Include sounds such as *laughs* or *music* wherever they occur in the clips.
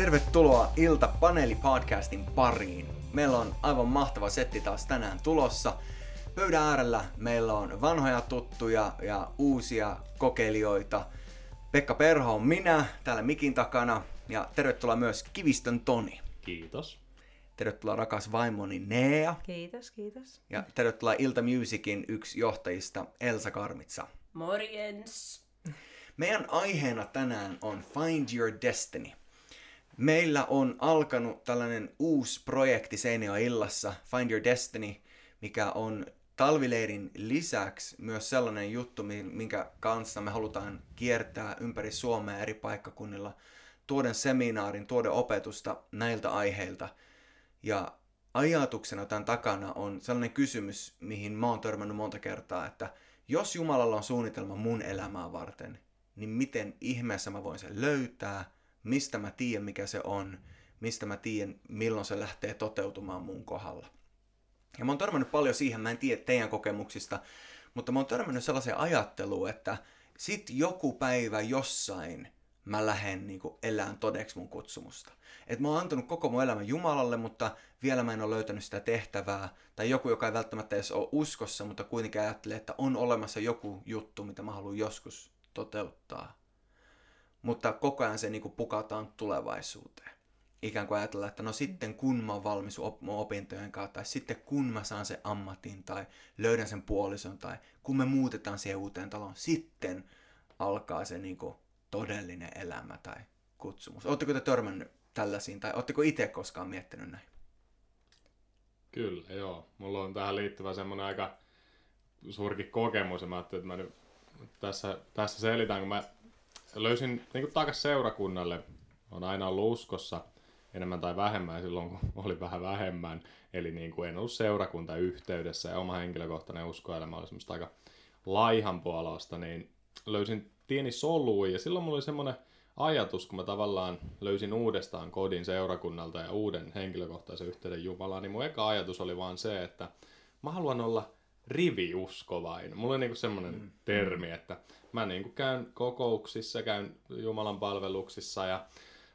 Tervetuloa Ilta Paneeli podcastin pariin. Meillä on aivan mahtava setti taas tänään tulossa. Pöydän äärellä meillä on vanhoja tuttuja ja uusia kokeilijoita. Pekka Perho on minä täällä mikin takana ja tervetuloa myös Kivistön Toni. Kiitos. Tervetuloa rakas vaimoni Nea Kiitos, kiitos. ja tervetuloa Ilta Musicin yksi johtajista Elsa Karmitsa. Morjens. Meidän aiheena tänään on Find Your Destiny. Meillä on alkanut tällainen uusi projekti Seinäjoen illassa, Find Your Destiny, mikä on talvileirin lisäksi myös sellainen juttu, mi- minkä kanssa me halutaan kiertää ympäri Suomea eri paikkakunnilla, tuoden seminaarin, tuoden opetusta näiltä aiheilta. Ja ajatuksena tämän takana on sellainen kysymys, mihin mä oon törmännyt monta kertaa, että jos Jumalalla on suunnitelma mun elämää varten, niin miten ihmeessä mä voin sen löytää, mistä mä tiedän mikä se on, mistä mä tiedän milloin se lähtee toteutumaan mun kohdalla. Ja mä oon törmännyt paljon siihen, mä en tiedä teidän kokemuksista, mutta mä oon törmännyt sellaiseen ajatteluun, että sit joku päivä jossain mä lähden niin elään todeksi mun kutsumusta. Et mä oon antanut koko mun elämän Jumalalle, mutta vielä mä en ole löytänyt sitä tehtävää. Tai joku, joka ei välttämättä edes ole uskossa, mutta kuitenkin ajattelee, että on olemassa joku juttu, mitä mä haluan joskus toteuttaa. Mutta koko ajan se niin kuin pukataan tulevaisuuteen. Ikään kuin ajatella, että no sitten kun mä oon valmis op- opintojen kanssa, tai sitten kun mä saan sen ammatin, tai löydän sen puolison, tai kun me muutetaan siihen uuteen taloon, sitten alkaa se niin kuin todellinen elämä tai kutsumus. Oletteko te törmännyt tällaisiin, tai oletteko itse koskaan miettinyt näin? Kyllä, joo. Mulla on tähän liittyvä semmoinen aika suurikin kokemus, ja mä ajattelin, että mä nyt tässä, tässä selitän, kun mä löysin niin kuin takas seurakunnalle, on aina ollut uskossa enemmän tai vähemmän silloin, kun *laughs* oli vähän vähemmän, eli niin kuin en ollut seurakunta yhteydessä ja oma henkilökohtainen uskoelämä oli semmoista aika laihan puolesta, niin löysin tieni soluun ja silloin mulla oli semmoinen ajatus, kun mä tavallaan löysin uudestaan kodin seurakunnalta ja uuden henkilökohtaisen yhteyden Jumalaan, niin mun eka ajatus oli vaan se, että mä haluan olla riviuskovainen. Mulla on niinku semmoinen mm. termi, että mä niinku käyn kokouksissa, käyn Jumalan palveluksissa ja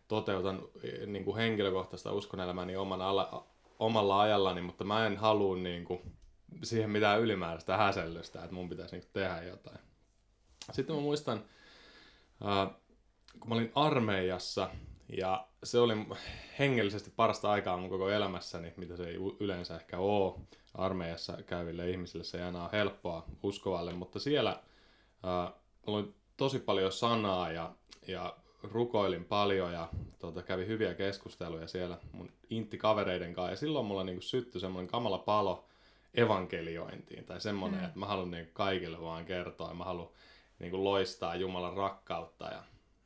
toteutan eh, niinku henkilökohtaista uskonelämäni oman ala, omalla ajallani, mutta mä en halua niinku siihen mitään ylimääräistä häsellystä, että mun pitäisi niinku tehdä jotain. Sitten mä muistan, äh, kun mä olin armeijassa, ja se oli hengellisesti parasta aikaa mun koko elämässäni, mitä se ei yleensä ehkä ole. Armeijassa käyville ihmisille se ei aina ole helppoa uskovalle, mutta siellä äh, oli tosi paljon sanaa ja, ja rukoilin paljon ja tota, kävi hyviä keskusteluja siellä mun intti-kavereiden kanssa. Ja silloin mulla niinku syttyi semmoinen kamala palo evankeliointiin tai semmoinen, mm. että mä haluan niinku kaikille vaan kertoa ja mä haluan niinku loistaa Jumalan rakkautta ja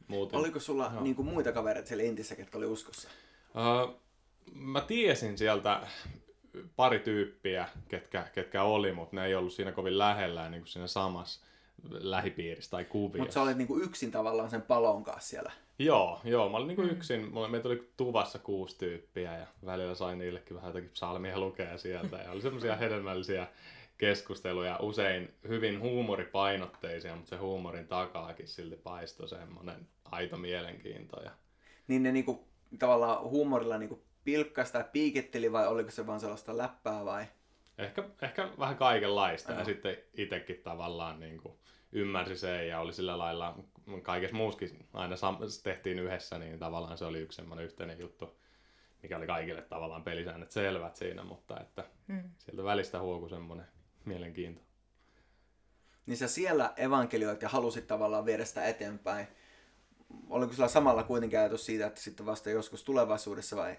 muuten. Oliko sulla Joo. niin kuin muita kavereita siellä Intissä, ketkä oli uskossa? Uh, mä tiesin sieltä pari tyyppiä, ketkä, ketkä oli, mutta ne ei ollut siinä kovin lähellä niin kuin siinä samassa lähipiirissä tai kuviossa. Mutta sä olit niin kuin yksin tavallaan sen palon kanssa siellä. Joo, joo, mä olin niinku yksin, mulla, meitä oli tuvassa kuusi tyyppiä ja välillä sain niillekin vähän jotakin psalmia lukea sieltä ja oli semmoisia hedelmällisiä keskusteluja, usein hyvin huumoripainotteisia, mutta se huumorin takaakin silti paistoi semmoinen aito mielenkiinto. Ja... Niin ne niinku, tavallaan huumorilla niinku pilkkasi tai piiketteli vai oliko se vaan sellaista läppää vai? Ehkä, ehkä vähän kaikenlaista Joo. ja sitten itsekin tavallaan niin kuin ymmärsi sen ja oli sillä lailla, kaikessa muuskin aina sam- tehtiin yhdessä, niin tavallaan se oli yksi semmoinen yhteinen juttu, mikä oli kaikille tavallaan pelisäännöt selvät siinä, mutta että Mm. sieltä välistä huoku semmoinen mielenkiinto. Niin sä siellä evankelioit ja halusit tavallaan viedä sitä eteenpäin. Oliko sulla samalla kuitenkin ajatus siitä, että sitten vasta joskus tulevaisuudessa vai?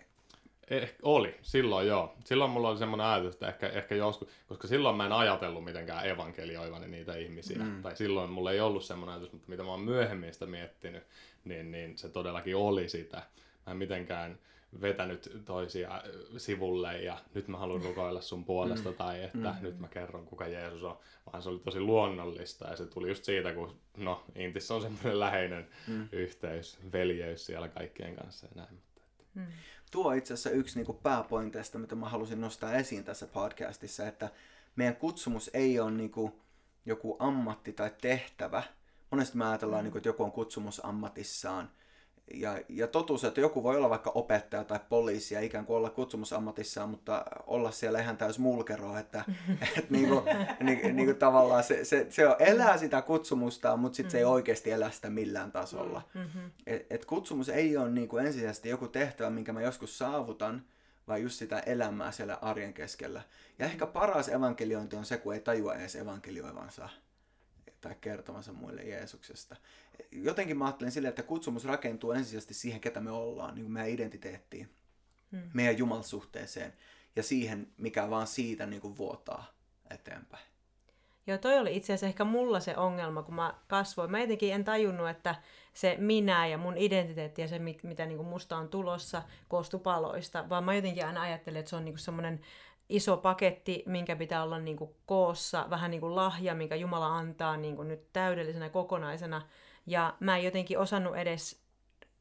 Eh, oli, silloin joo. Silloin mulla oli semmoinen ajatus, että ehkä, ehkä joskus, koska silloin mä en ajatellut mitenkään evankelioivani niitä ihmisiä. Mm. Tai silloin mulla ei ollut semmoinen ajatus, mutta mitä mä oon myöhemmin sitä miettinyt, niin, niin se todellakin oli sitä. Mä en mitenkään vetänyt toisia sivulle ja nyt mä haluan rukoilla sun puolesta tai että Mm. nyt mä kerron kuka Jeesus on, vaan se oli tosi luonnollista ja se tuli just siitä, kun no Intissä on semmoinen läheinen Mm. yhteys, veljeys siellä kaikkien kanssa ja näin. Mutta, että, Mm. Tuo on itse asiassa yksi niinku pääpointeista, mitä mä halusin nostaa esiin tässä podcastissa, että meidän kutsumus ei ole niinku joku ammatti tai tehtävä. Monesti me ajatellaan, niinku, että joku on kutsumus ammatissaan ja, ja totuus, että joku voi olla vaikka opettaja tai poliisi ja ikään kuin olla kutsumusammatissaan, mutta olla siellä ihan täys mulkero, että *laughs* et niinku, ni, niinku tavallaan se, se, se elää sitä kutsumusta, mutta sitten se ei oikeasti elä sitä millään tasolla. Mm-hmm. Et, et kutsumus ei ole niinku ensisijaisesti joku tehtävä, minkä mä joskus saavutan, vaan just sitä elämää siellä arjen keskellä. Ja ehkä paras evankeliointi on se, kun ei tajua edes evankelioivansa tai kertomansa muille Jeesuksesta. Jotenkin mä ajattelen silleen, että kutsumus rakentuu ensisijaisesti siihen, ketä me ollaan, niin kuin meidän identiteettiin, hmm. meidän jumalsuhteeseen ja siihen, mikä vaan siitä niin kuin vuotaa eteenpäin. Joo, toi oli itse asiassa ehkä mulla se ongelma, kun mä kasvoin. Mä jotenkin en tajunnut, että se minä ja mun identiteetti ja se, mitä niinku musta on tulossa, koostuu paloista, vaan mä jotenkin aina ajattelin, että se on niinku semmoinen iso paketti, minkä pitää olla niin kuin koossa, vähän niin kuin lahja, minkä Jumala antaa niin kuin nyt täydellisenä kokonaisena. Ja mä en jotenkin osannut edes,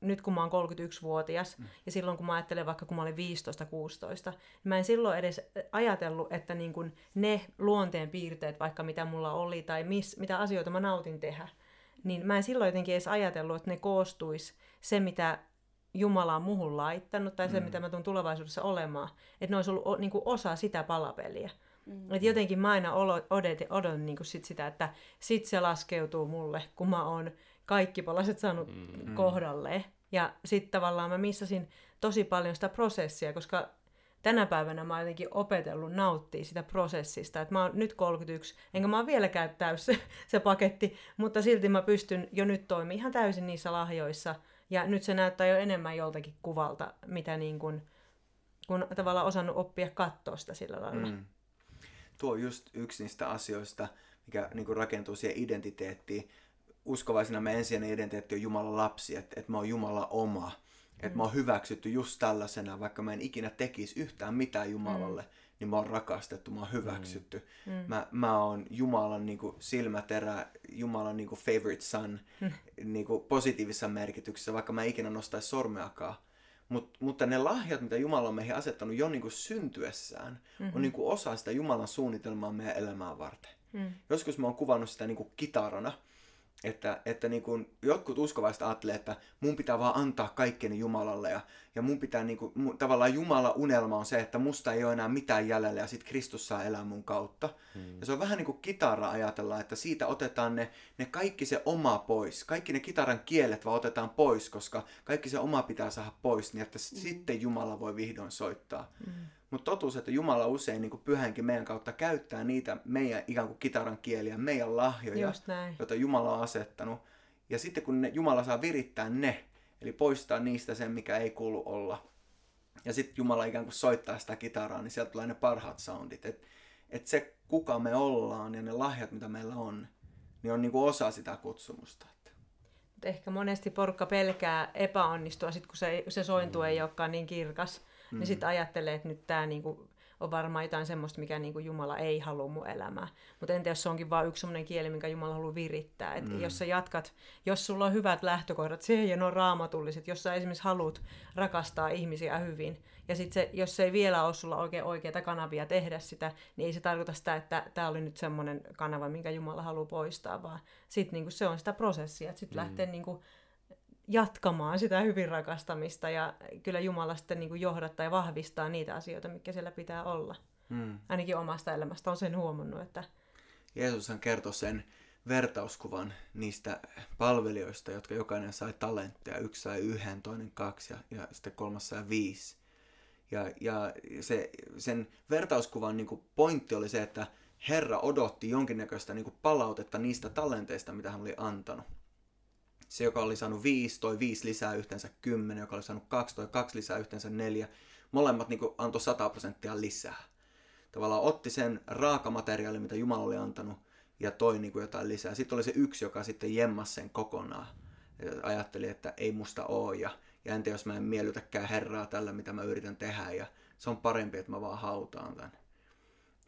nyt kun mä oon 31-vuotias, mm. ja silloin kun mä ajattelen vaikka kun mä olin 15-16, niin mä en silloin edes ajatellut, että niin kuin ne luonteen piirteet, vaikka mitä mulla oli, tai mis, mitä asioita mä nautin tehdä, niin mä en silloin jotenkin edes ajatellut, että ne koostuisi se, mitä Jumala on muhun laittanut, tai se, mm. mitä mä tuun tulevaisuudessa olemaan. Että ne olisi ollut o, niin kuin osa sitä palapeliä. Mm. Että jotenkin mä aina odotin, odotin niin kuin sit sitä, että sit se laskeutuu mulle, kun mä oon kaikki palaset saanut mm. kohdalleen. Ja sitten tavallaan mä missasin tosi paljon sitä prosessia, koska tänä päivänä mä oon jotenkin opetellut nauttia sitä prosessista. Että mä oon nyt 31, enkä mä oon vieläkään täys se, se paketti, mutta silti mä pystyn jo nyt toimimaan ihan täysin niissä lahjoissa – ja nyt se näyttää jo enemmän joltakin kuvalta, mitä niin kuin, kun tavallaan osannut oppia katsoa sitä sillä lailla. Mm. Tuo on just yksi niistä asioista, mikä niin kuin rakentuu siihen identiteettiin. Uskovaisina me ensisijainen identiteetti on Jumalan lapsi, että, että mä oon Jumala oma. Että mm. mä oon hyväksytty just tällaisena, vaikka mä en ikinä tekisi yhtään mitään Jumalalle. Mm niin mä oon rakastettu, mä oon hyväksytty. Mm. mm. Mä, mä oon Jumalan niin kuin, silmäterä, Jumalan niin kuin, favorite son mm. niin kuin, positiivisessa merkityksessä, vaikka mä en ikinä nostaisi sormeakaan. Mut, mutta ne lahjat, mitä Jumala on meihin asettanut jo niin kuin syntyessään, mm-hmm. on niin kuin osa sitä Jumalan suunnitelmaa meidän elämää varten. Mm. Joskus mä oon kuvannut sitä niin kuin kitarana, että, että niin kuin jotkut uskovaiset ajattelee, että mun pitää vaan antaa kaikkeni Jumalalle ja, ja mun pitää niin kuin, mun, tavallaan Jumala unelma on se, että musta ei ole enää mitään jäljellä ja sit Kristus saa elää mun kautta. Hmm. Ja se on vähän niin kuin kitara ajatella, että siitä otetaan ne, ne kaikki se oma pois. Kaikki ne kitaran kielet vaan otetaan pois, koska kaikki se oma pitää saada pois, niin että hmm. sitten Jumala voi vihdoin soittaa. Hmm. Mutta totuus, että Jumala usein niin pyhänkin meidän kautta käyttää niitä meidän ikään kuin kitaran kieliä, meidän lahjoja, joita Jumala on asettanut. Ja sitten kun ne, Jumala saa virittää ne, eli poistaa niistä sen, mikä ei kuulu olla. Ja sitten Jumala ikään kuin soittaa sitä kitaraa, niin sieltä tulee ne parhaat soundit. Että et se, kuka me ollaan ja ne lahjat, mitä meillä on, niin on niin kuin osa sitä kutsumusta. Ehkä monesti porukka pelkää epäonnistua, sit kun se, se sointu mm. ei olekaan niin kirkas mm. niin sitten ajattelee, että nyt tämä niinku on varmaan jotain semmoista, mikä niinku Jumala ei halua mun elämää. Mutta entä jos se onkin vain yksi semmoinen kieli, minkä Jumala haluaa virittää. Et mm. Jos sä jatkat, jos sulla on hyvät lähtökohdat siihen ja ne on raamatulliset, jos sä esimerkiksi haluat rakastaa ihmisiä hyvin, ja sitten se, jos se ei vielä ole sulla oikein oikeita kanavia tehdä sitä, niin ei se tarkoita sitä, että tämä oli nyt semmoinen kanava, minkä Jumala haluaa poistaa, vaan sitten niinku se on sitä prosessia, että sitten mm. lähtee niinku jatkamaan sitä hyvin rakastamista ja kyllä Jumala sitten niin kuin johdattaa ja vahvistaa niitä asioita, mitkä siellä pitää olla. Hmm. Ainakin omasta elämästä on sen huomannut, että... Jeesushan kertoi sen vertauskuvan niistä palvelijoista, jotka jokainen sai talentteja. Yksi sai yhden, toinen kaksi ja, ja sitten kolmas sai viisi. Ja, ja se, sen vertauskuvan niin kuin pointti oli se, että Herra odotti jonkinnäköistä niin kuin palautetta niistä talenteista, mitä hän oli antanut se, joka oli saanut viisi, toi viisi lisää yhteensä kymmenen, joka oli saanut kaksi, toi kaksi lisää yhteensä neljä. Molemmat niin antoi 100 prosenttia lisää. Tavallaan otti sen raakamateriaalin, mitä Jumala oli antanut, ja toi niin kuin jotain lisää. Sitten oli se yksi, joka sitten jemmasi sen kokonaan. Ja ajatteli, että ei musta oo, ja, ja entä jos mä en miellytäkään Herraa tällä, mitä mä yritän tehdä, ja se on parempi, että mä vaan hautaan tämän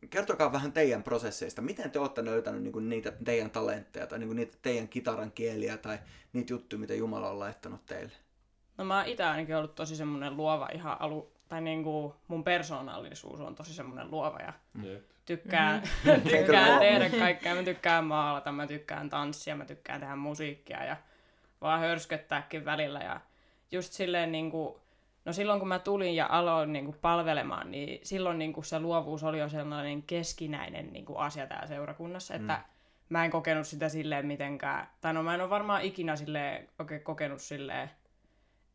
kertokaa vähän teidän prosesseista. Miten te olette löytänyt niin niitä teidän talentteja tai niin niitä teidän kitaran kieliä tai niitä juttuja, mitä Jumala on laittanut teille? No mä itse ainakin ollut tosi semmoinen luova ihan alu, tai niin kuin mun persoonallisuus on tosi semmoinen luova ja Jep. tykkään, mm-hmm. *laughs* tykkään tehdä kaikkea. Mä tykkään maalata, mä tykkään tanssia, mä tykkään tehdä musiikkia ja vaan hörsköttääkin välillä ja just silleen niin kuin, no silloin kun mä tulin ja aloin niin kuin palvelemaan, niin silloin niin kuin se luovuus oli jo sellainen keskinäinen niin kuin asia täällä seurakunnassa, että mm. mä en kokenut sitä silleen mitenkään, tai no mä en ole varmaan ikinä silleen oikein kokenut silleen,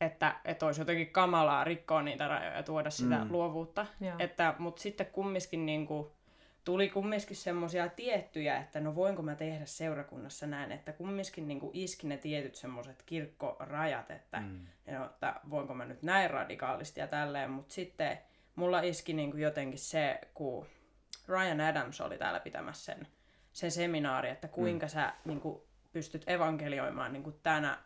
että, että olisi jotenkin kamalaa rikkoa niitä rajoja ja tuoda sitä mm. luovuutta. Että, mutta sitten kumminkin niin kuin, tuli kumminkin semmoisia tiettyjä, että no voinko mä tehdä seurakunnassa näin, että kumminkin niin iski ne tietyt semmoiset kirkkorajat, että, mm. no, että voinko mä nyt näin radikaalisti ja tälleen, mutta sitten mulla iski niin kuin jotenkin se, kun Ryan Adams oli täällä pitämässä sen, sen seminaari, että kuinka mm. sä niin kuin, pystyt evankelioimaan niin kuin tänä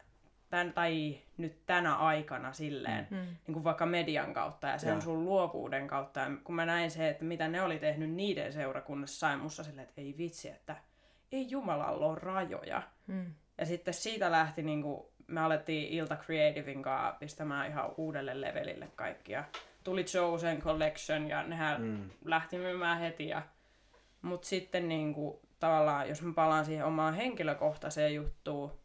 tän, tai nyt tänä aikana silleen, mm. niin kuin vaikka median kautta ja sen ja. sun luovuuden kautta. Ja kun mä näin se, että mitä ne oli tehnyt niiden seurakunnassa, sain musta silleen, että ei vitsi, että ei Jumalalla ole rajoja. Mm. Ja sitten siitä lähti, niin kuin, me alettiin Ilta Creativein kanssa pistämään ihan uudelle levelille kaikkia. Tuli Chosen Collection ja nehän mm. lähti myymään heti. Ja... Mutta sitten niin kuin, tavallaan, jos mä palaan siihen omaan henkilökohtaiseen juttuun,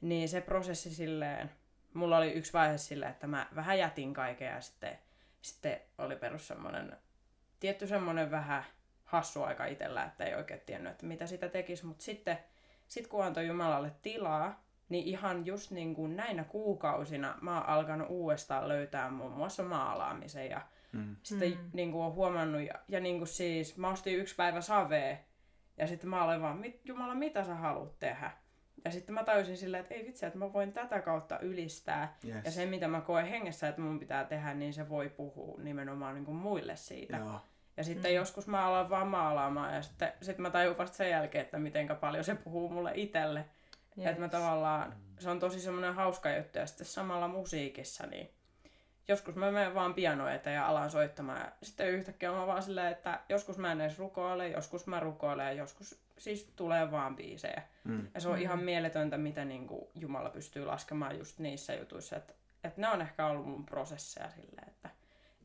niin se prosessi silleen, mulla oli yksi vaihe silleen, että mä vähän jätin kaiken ja sitten, sitten oli perus semmoinen, tietty semmoinen vähän hassu aika itsellä, että ei oikein tiennyt, että mitä sitä tekisi, mutta sitten sit kun antoi Jumalalle tilaa, niin ihan just niin kuin näinä kuukausina mä oon alkanut uudestaan löytää muun muassa maalaamisen ja mm. sitten mm. niin kuin on huomannut, ja, ja niin kuin siis mä ostin yksi päivä savee ja sitten mä olen vaan, Jumala, mitä sä haluat tehdä? Ja sitten mä tajusin silleen, että ei vitsi, että mä voin tätä kautta ylistää. Yes. Ja se, mitä mä koen hengessä, että mun pitää tehdä, niin se voi puhua nimenomaan niin kuin muille siitä. Joo. Ja sitten mm. joskus mä alan vaan maalaamaan ja sitten sit mä tajun vasta sen jälkeen, että miten paljon se puhuu mulle itselle. Yes. Että mä tavallaan, se on tosi semmoinen hauska juttu ja sitten samalla musiikissa, niin joskus mä menen vaan piano eteen ja alan soittamaan ja sitten yhtäkkiä mä vaan silleen, että joskus mä en edes rukoile, joskus mä rukoilen ja joskus siis tulee vaan biisejä. Mm. Ja se on mm. ihan mieletöntä, mitä niin kuin Jumala pystyy laskemaan just niissä jutuissa. Että et ne on ehkä ollut mun prosesseja silleen, että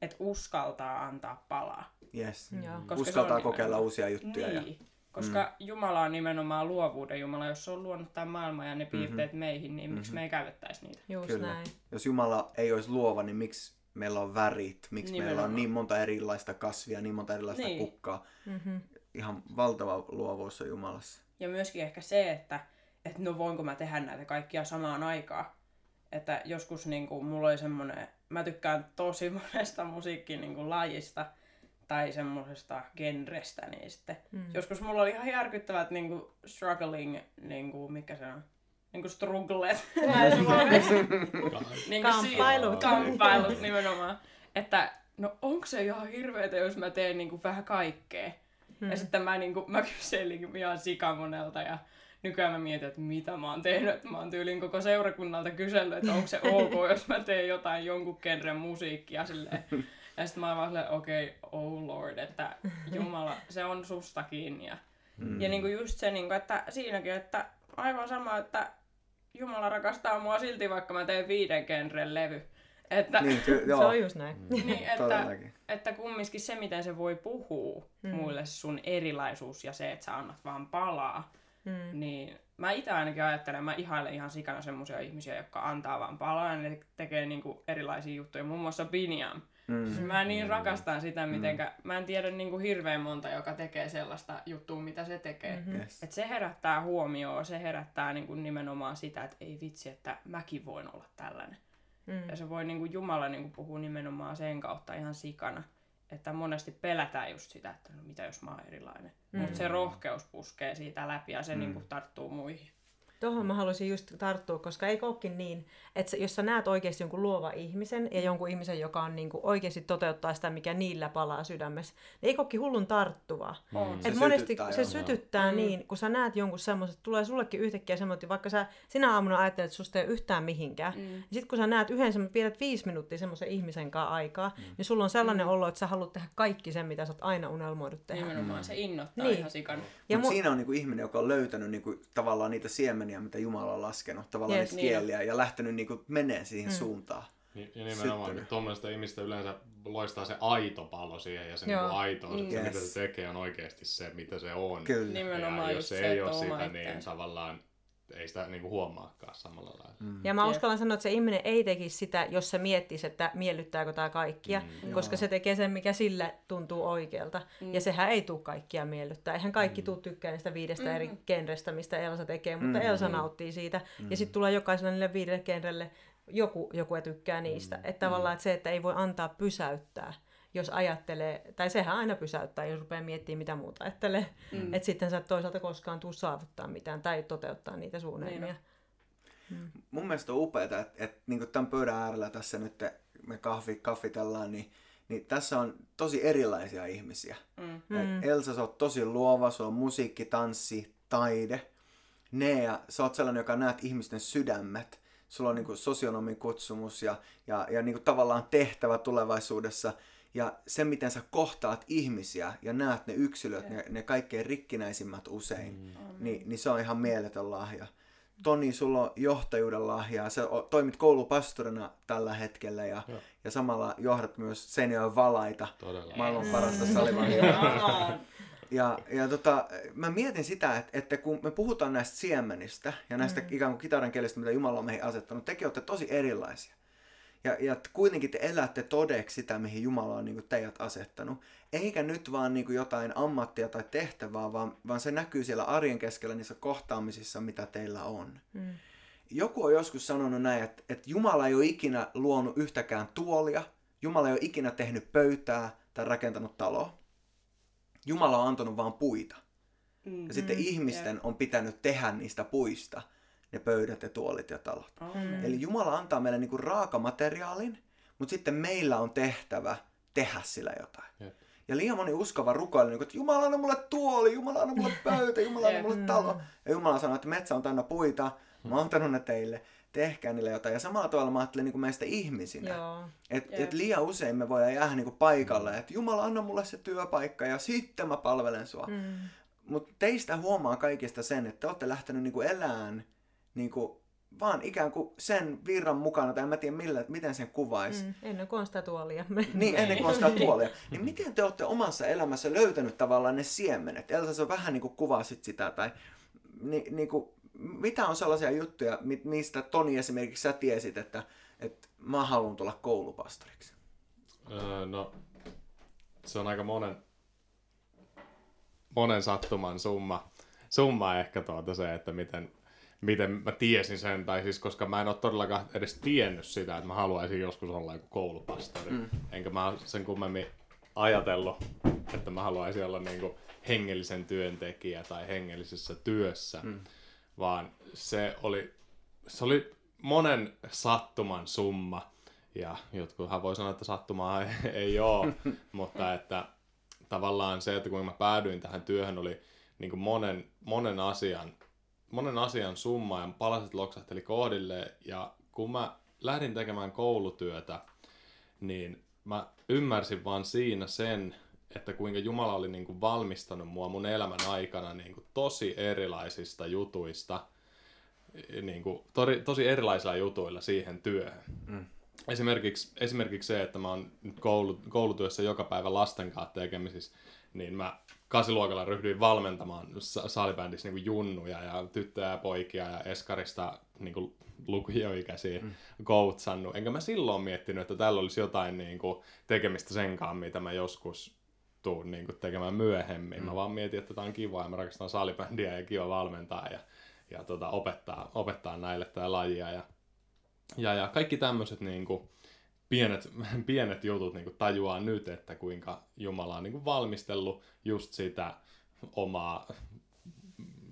et uskaltaa antaa palaa. Yes. Mm. Koska uskaltaa kokeilla uusia juttuja. Niin. Ja... Koska mm. Jumala on nimenomaan luovuuden Jumala. Jos se on luonut tämän maailman ja ne piirteet mm-hmm. meihin, niin miksi mm-hmm. me ei käytettäisi niitä? Just Kyllä. näin. Jos Jumala ei olisi luova, niin miksi meillä on värit? Miksi nimenomaan. meillä on niin monta erilaista kasvia, niin monta erilaista niin. kukkaa? Mm-hmm ihan valtava luovuus on Jumalassa. Ja myöskin ehkä se, että, että no voinko mä tehdä näitä kaikkia samaan aikaan. Että joskus niin kuin, mulla oli semmoinen, mä tykkään tosi *laughs* monesta musiikkin niin kuin, lajista tai semmoisesta genrestä, niin sitten mm. joskus mulla oli ihan järkyttävät niin kuin, struggling, niin kuin, mikä se on, niin kuin strugglet. niin Kamppailut. Kamppailut nimenomaan. Että no onko se ihan hirveetä, jos mä teen niin kuin, vähän kaikkea. Hmm. Ja sitten mä, niin kuin, mä kyselin ihan sikamonelta ja nykyään mä mietin, että mitä mä oon tehnyt. Mä oon tyylin koko seurakunnalta kysellyt, että onko se ok, *laughs* jos mä teen jotain jonkun genren musiikkia silleen. Ja sitten mä oon vaan silleen, okei, okay, oh lord, että Jumala, se on susta kiinni. Ja, hmm. ja niin kuin just se, niin kuin, että siinäkin, että aivan sama, että Jumala rakastaa mua silti, vaikka mä teen viiden genren levy. Että, niin, ky- joo. Se on just näin. Mm. niin, että, että kumminkin se, miten se voi puhua mm. muille sun erilaisuus ja se, että sä annat vaan palaa, mm. niin mä itse ainakin ajattelen, mä ihailen ihan sikana semmoisia ihmisiä, jotka antaa vaan palaa ja ne tekee niinku erilaisia juttuja, muun muassa Biniam. Mm. Siis mä niin mm. rakastan sitä, miten mm. mä en tiedä niin kuin hirveän monta, joka tekee sellaista juttua, mitä se tekee. Mm-hmm. Yes. Et se herättää huomioon, se herättää niin kuin nimenomaan sitä, että ei vitsi, että mäkin voin olla tällainen. Mm. Ja se voi niin kuin Jumala niin kuin puhua nimenomaan sen kautta ihan sikana. Että monesti pelätään just sitä, että no mitä jos mä oon erilainen. Mm. Mutta se rohkeus puskee siitä läpi ja se mm. niin kuin tarttuu muihin. Tuohon mä haluaisin just tarttua, koska ei olekin niin, että jos sä näet oikeasti jonkun luova ihmisen ja jonkun ihmisen, joka on niinku oikeasti toteuttaa sitä, mikä niillä palaa sydämessä, niin ei kokki hullun tarttuvaa. Mm. Et se monesti sytyttää, se sytyttää mm. niin, kun sä näet jonkun semmoisen, tulee sullekin yhtäkkiä semmoinen, vaikka sä sinä aamuna ajattelet, että susta ei ole yhtään mihinkään, mm. niin sitten kun sä näet yhden semmoisen, viedät viisi minuuttia semmoisen ihmisen kanssa aikaa, mm. niin sulla on sellainen mm. olo, että sä haluat tehdä kaikki sen, mitä sä oot aina unelmoidut tehdä. Nimenomaan, se innoittaa niin. ihan sikan. Mutta mu- siinä on niinku ihminen, joka on löytänyt niinku, tavallaan niitä siemeniä, mitä Jumala on laskenut, tavallaan yes, niitä niin kieliä ja lähtenyt niinku menee siihen mm. suuntaan. Niin, ja nimenomaan niin tuommoista ihmistä yleensä loistaa se aito pallo siihen ja se niin aitous, että yes. se mitä se tekee on oikeasti se, mitä se on. Kyllä. Nimenomaan ja jos se ei ole sitä, niin tavallaan ei sitä niinku huomaakaan samalla lailla. Mm. Ja mä uskallan sanoa, että se ihminen ei tekisi sitä, jos se miettisi, että miellyttääkö tämä kaikkia, mm, koska Joo. se tekee sen, mikä sille tuntuu oikealta. Mm. Ja sehän ei tule kaikkia miellyttää. Eihän kaikki mm. tule tykkään niistä viidestä mm. eri genrestä, mistä Elsa tekee, mutta mm. Elsa nauttii siitä. Mm. Ja sitten tulee jokaiselle niille viidelle genrelle joku, joku ei tykkää niistä. Mm. Että tavallaan että se, että ei voi antaa pysäyttää jos ajattelee, tai sehän aina pysäyttää, jos rupeaa miettimään, mitä muuta ajattelee. Mm. Että sitten sä et toisaalta koskaan tuu saavuttaa mitään tai toteuttaa niitä suunnitelmia. Niin mun mielestä on upeaa, että, että niin tämän pöydän äärellä tässä nyt me kahvi, kaffitellaan, niin, niin tässä on tosi erilaisia ihmisiä. Mm. Et Elsa, sä oot tosi luova, se on musiikki, tanssi, taide. Nea, sä oot sellainen, joka näet ihmisten sydämet. Sulla on niin sosionomin kutsumus ja, ja, ja niin tavallaan tehtävä tulevaisuudessa. Ja se, miten sä kohtaat ihmisiä ja näet ne yksilöt, ne, ne kaikkein rikkinäisimmät usein, mm. niin, niin se on ihan mieletön lahja. Toni, sulla on johtajuuden lahjaa. Sä toimit koulupastorina tällä hetkellä ja, ja samalla johdat myös Seinäjoen valaita. Todella. Maailman parasta salivangia. Ja, ja tota, mä mietin sitä, että, että kun me puhutaan näistä siemenistä ja näistä mm. ikään kuin kitaran kielistä, mitä Jumala on meihin asettanut, tekin olette tosi erilaisia. Ja, ja kuitenkin te elätte todeksi sitä, mihin Jumala on niin kuin teidät asettanut. Eikä nyt vaan niin kuin jotain ammattia tai tehtävää, vaan, vaan se näkyy siellä arjen keskellä niissä kohtaamisissa, mitä teillä on. Mm. Joku on joskus sanonut näin, että, että Jumala ei ole ikinä luonut yhtäkään tuolia, Jumala ei ole ikinä tehnyt pöytää tai rakentanut taloa. Jumala on antanut vaan puita. Mm, ja sitten mm, ihmisten yeah. on pitänyt tehdä niistä puista ne pöydät ja tuolit ja talot. Mm. Eli Jumala antaa meille niinku raakamateriaalin, mutta sitten meillä on tehtävä tehdä sillä jotain. Yeah. Ja liian moni uskova rukoilee, niinku, että Jumala anna mulle tuoli, Jumala anna mulle pöytä, Jumala anna mulle talo. Ja Jumala sanoo, että metsä on täynnä puita, mä oon antanut ne teille, tehkää niille jotain. Ja samalla tavalla mä ajattelen niin meistä ihmisinä. Että et liian usein me voidaan jäädä niin paikalle, että Jumala anna mulle se työpaikka ja sitten mä palvelen sua. Mm. Mutta teistä huomaa kaikista sen, että te olette lähtenyt niin elämään niin vaan ikään kuin sen virran mukana, tai en mä tiedä millä, miten sen kuvaisi. Mm, ennen kuin on sitä tuolia. *laughs* niin, ennen kuin on sitä tuolia. Niin miten te olette omassa elämässä löytänyt tavallaan ne siemenet? Elsa, se vähän niin kuin kuvasit sitä, tai ni, niin kuin, mitä on sellaisia juttuja, mistä Toni esimerkiksi sä tiesit, että, että mä haluan tulla koulupastoriksi? Öö, no, se on aika monen, monen sattuman summa, summa ehkä tuota se, että miten, miten mä tiesin sen, tai siis koska mä en ole todellakaan edes tiennyt sitä, että mä haluaisin joskus olla joku koulupastori. Mm. Enkä mä sen kummemmin ajatellut, että mä haluaisin olla niinku hengellisen työntekijä tai hengellisessä työssä. Mm vaan se oli, se oli monen sattuman summa. Ja jotkuthan voi sanoa, että sattumaa *laughs* ei, ei ole, *laughs* mutta että tavallaan se, että kun mä päädyin tähän työhön, oli niin kuin monen, monen, asian, monen asian summa ja palaset loksahteli kohdille. Ja kun mä lähdin tekemään koulutyötä, niin mä ymmärsin vaan siinä sen, että kuinka Jumala oli niin kuin valmistanut mua mun elämän aikana niin kuin tosi erilaisista jutuista, niin kuin, tori, tosi erilaisilla jutuilla siihen työhön. Mm. Esimerkiksi, esimerkiksi se, että mä oon nyt koulu, koulutyössä joka päivä lasten kanssa tekemisissä, niin mä kasiluokalla ryhdyin valmentamaan salibändissä niin junnuja ja tyttöjä ja poikia ja eskarista niin kuin lukioikäisiä mm. coachannut. Enkä mä silloin miettinyt, että tällä olisi jotain niin kuin, tekemistä sen kanssa, mitä mä joskus tuun niin kuin, tekemään myöhemmin. Mm. Mä vaan mietin, että tämä on kiva ja mä rakastan salibändiä ja kiva valmentaa ja, ja tota, opettaa, opettaa näille tämä lajia. Ja, ja, ja kaikki tämmöiset niin kuin, pienet, *laughs* pienet jutut niin kuin, tajuaa nyt, että kuinka Jumala on niin kuin, valmistellut just sitä omaa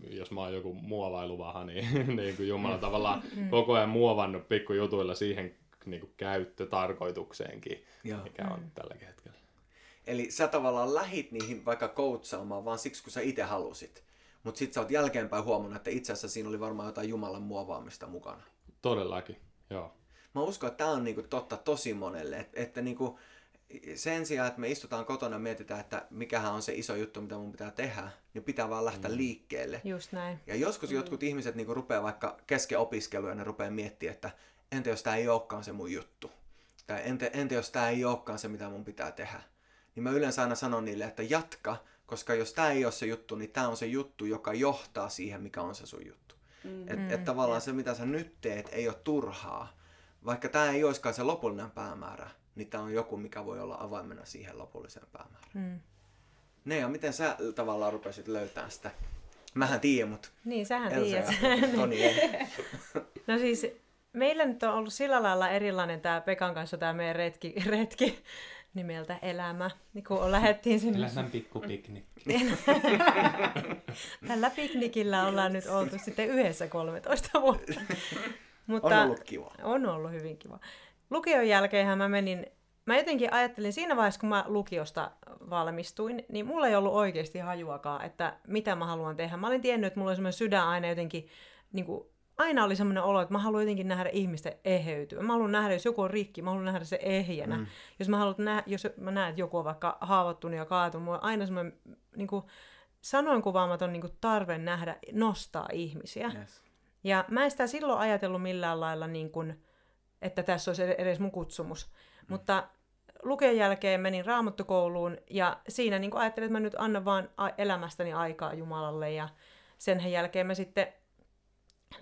jos mä oon joku muovailuvaha, niin, *laughs* niin kuin Jumala tavallaan *laughs* koko ajan muovannut pikkujutuilla siihen niin kuin käyttötarkoitukseenkin, Joo. mikä on mm. tälläkin hetkellä. Eli sä tavallaan lähit niihin vaikka koutsaamaan vaan siksi, kun sä itse halusit. Mutta sit sä oot jälkeenpäin huomannut, että itse asiassa siinä oli varmaan jotain Jumalan muovaamista mukana. Todellakin, joo. Mä uskon, että tämä on niinku totta tosi monelle. Että, että niinku, sen sijaan, että me istutaan kotona ja mietitään, että mikähän on se iso juttu, mitä mun pitää tehdä, niin pitää vaan lähteä mm. liikkeelle. Just näin. Ja joskus mm. jotkut ihmiset niinku rupeaa vaikka kesken ja ne rupeaa miettimään, että entä jos tämä ei olekaan se mun juttu? Tai entä, entä jos tämä ei olekaan se, mitä mun pitää tehdä? niin mä yleensä aina sanon niille, että jatka, koska jos tämä ei ole se juttu, niin tämä on se juttu, joka johtaa siihen, mikä on se sun juttu. Mm. Että et tavallaan se, mitä sä nyt teet, ei ole turhaa. Vaikka tämä ei olisikaan se lopullinen päämäärä, niin tämä on joku, mikä voi olla avaimena siihen lopulliseen päämäärään. Mm. Nea, miten sä tavallaan rupesit löytämään sitä? Mähän tiedän, mutta... Niin, sähän tiedät. Toni *laughs* ei. *laughs* no siis, meillä nyt on ollut sillä lailla erilainen tämä Pekan kanssa tämä meidän retki, *laughs* retki nimeltä Elämä, niin kun lähdettiin sinne. Elämän pikkupiknik. Tällä piknikillä ollaan nyt oltu sitten yhdessä 13 vuotta. Mutta on ollut kiva. On ollut hyvin kiva. Lukion jälkeenhän mä menin, mä jotenkin ajattelin siinä vaiheessa, kun mä lukiosta valmistuin, niin mulla ei ollut oikeasti hajuakaan, että mitä mä haluan tehdä. Mä olin tiennyt, että mulla oli semmoinen sydän aina jotenkin, niin kuin, aina oli semmoinen olo, että mä haluan jotenkin nähdä ihmisten eheytyä. Mä haluan nähdä, jos joku on rikki, mä haluan nähdä se ehjänä. Mm. Jos mä haluan nähdä, jos mä näen, että joku on vaikka haavoittunut ja kaatunut, mulla on aina semmoinen niin kuin, sanoin kuvaamaton niin kuin, tarve nähdä, nostaa ihmisiä. Yes. Ja mä en sitä silloin ajatellut millään lailla, niin kuin, että tässä olisi edes mun kutsumus. Mm. Mutta lukion jälkeen menin raamattukouluun ja siinä niin ajattelin, että mä nyt annan vaan elämästäni aikaa Jumalalle ja sen jälkeen me sitten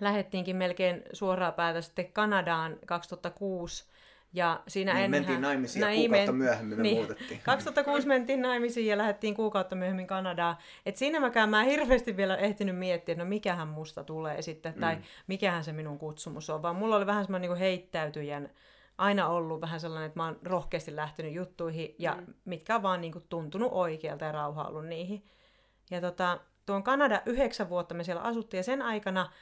lähettiinkin melkein suoraan päätä sitten Kanadaan 2006 ja siinä niin, mentiin naimisiin ja kuukautta myöhemmin me niin, muutettiin. *laughs* 2006 mentiin naimisiin ja lähdettiin kuukautta myöhemmin Kanadaan. Et siinä mäkään mä hirveästi vielä ehtinyt miettiä, että no mikähän musta tulee sitten, tai mm. mikähän se minun kutsumus on. Vaan mulla oli vähän semmoinen niin heittäytyjän, aina ollut vähän sellainen, että mä oon rohkeasti lähtenyt juttuihin, ja mm. mitkä on vaan niin kuin tuntunut oikealta ja rauha ollut niihin. Ja tota, tuon Kanada yhdeksän vuotta me siellä asuttiin, ja sen aikana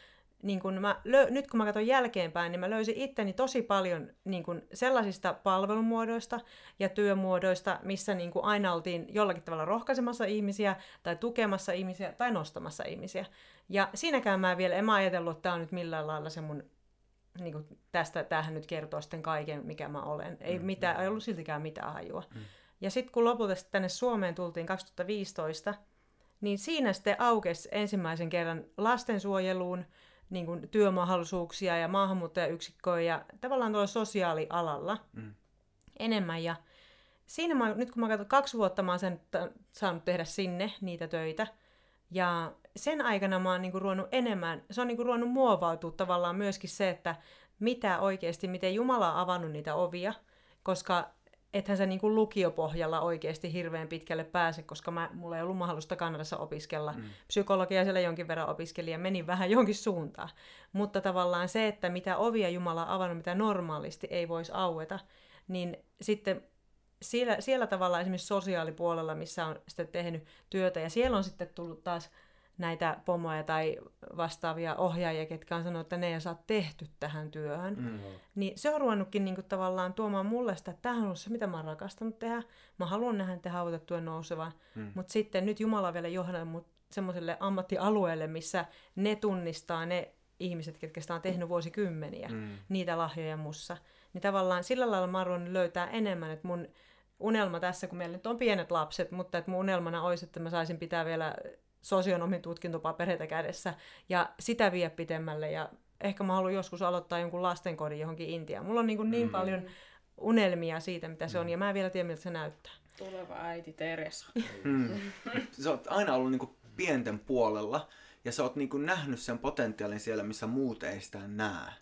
niin kun mä, lö, nyt kun mä katson jälkeenpäin, niin mä löysin itteni tosi paljon niin kun sellaisista palvelumuodoista ja työmuodoista, missä niin kun aina oltiin jollakin tavalla rohkaisemassa ihmisiä tai tukemassa ihmisiä tai nostamassa ihmisiä. Ja siinäkään mä vielä en mä ajatellut, että tämä on nyt millään lailla se mun, niin kun tästä tähän nyt kertoo sitten kaiken, mikä mä olen. Ei, mm, mitään, mm. ei ollut siltikään mitään hajua. Mm. Ja sitten kun lopulta tänne Suomeen tultiin 2015, niin siinä sitten aukesi ensimmäisen kerran lastensuojeluun, niin kuin työmahdollisuuksia ja maahanmuuttajayksikköä ja tavallaan tuolla sosiaalialalla mm. enemmän. Ja siinä mä, nyt kun mä katson, kaksi vuotta mä oon sen saanut tehdä sinne niitä töitä. Ja sen aikana mä oon niin kuin ruvennut enemmän, se on niin kuin ruvennut muovautua tavallaan myöskin se, että mitä oikeasti, miten Jumala on avannut niitä ovia, koska ethän se niin kuin lukiopohjalla oikeasti hirveän pitkälle pääse, koska mä, mulla ei ollut mahdollista Kanadassa opiskella. Mm. Psykologia siellä jonkin verran opiskelin ja menin vähän jonkin suuntaan. Mutta tavallaan se, että mitä ovia Jumala on avannut, mitä normaalisti ei voisi aueta, niin sitten siellä, siellä tavalla esimerkiksi sosiaalipuolella, missä on sitten tehnyt työtä, ja siellä on sitten tullut taas näitä pomoja tai vastaavia ohjaajia, ketkä on sanonut, että ne ei saa tehty tähän työhön. Mm. Niin se on ruvennutkin niinku tavallaan tuomaan mulle sitä, että tämähän on se, mitä mä oon rakastanut tehdä. Mä haluan nähdä tehdä hautettua nousevan. Mm. Mutta sitten nyt Jumala vielä johdannut mut semmoiselle ammattialueelle, missä ne tunnistaa ne ihmiset, ketkä sitä on tehnyt vuosikymmeniä, mm. niitä lahjoja mussa. Niin tavallaan sillä lailla mä oon löytää enemmän, että mun unelma tässä, kun meillä nyt on pienet lapset, mutta että mun unelmana olisi, että mä saisin pitää vielä sosionomin tutkintopapereita kädessä ja sitä vie pitemmälle ja ehkä mä haluan joskus aloittaa jonkun lastenkodin johonkin Intiaan. Mulla on niin, kuin niin mm. paljon unelmia siitä, mitä se on, ja mä en vielä tiedä, miltä se näyttää. Tuleva äiti Teresa. Mm. *laughs* Sä oot aina ollut niin kuin pienten puolella, ja sä oot niin kuin nähnyt sen potentiaalin siellä, missä muut ei sitä näe.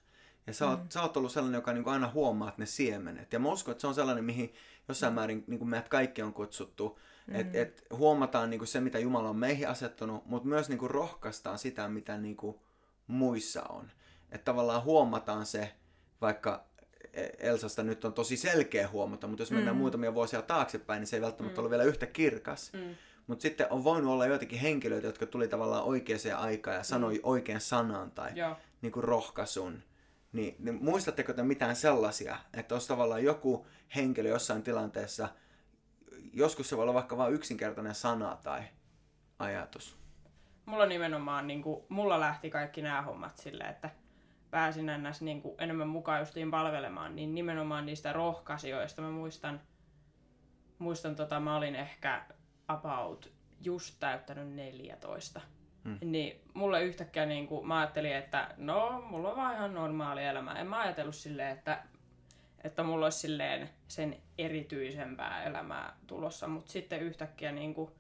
Ja sä oot, mm. sä oot ollut sellainen, joka niin kuin aina huomaat ne siemenet. Ja mä uskon, että se on sellainen, mihin jossain määrin niin kuin meidät kaikki on kutsuttu Mm. Et, et huomataan niinku se, mitä Jumala on meihin asettanut, mutta myös niinku rohkaistaan sitä, mitä niinku muissa on. Että tavallaan huomataan se, vaikka Elsasta nyt on tosi selkeä huomata, mutta jos mennään mm. muutamia vuosia taaksepäin, niin se ei välttämättä mm. ollut vielä yhtä kirkas. Mm. Mutta sitten on voinut olla joitakin henkilöitä, jotka tuli tavallaan oikeaan aikaan ja sanoi mm. oikean sanan tai niin kuin rohkaisun. Niin, niin muistatteko te mitään sellaisia, että olisi tavallaan joku henkilö jossain tilanteessa – joskus se voi olla vaikka vain yksinkertainen sana tai ajatus. Mulla nimenomaan, niin kuin, mulla lähti kaikki nämä hommat silleen, että pääsin ennäs niin kuin, enemmän mukaan justiin palvelemaan, niin nimenomaan niistä rohkaisijoista. Mä muistan, muistan tota, mä olin ehkä about just täyttänyt 14. Hmm. Niin mulle yhtäkkiä niin kuin, mä ajattelin, että no, mulla on vaan ihan normaali elämä. En mä ajatellut silleen, että että mulla olisi silleen sen erityisempää elämää tulossa, mutta sitten yhtäkkiä niin kuin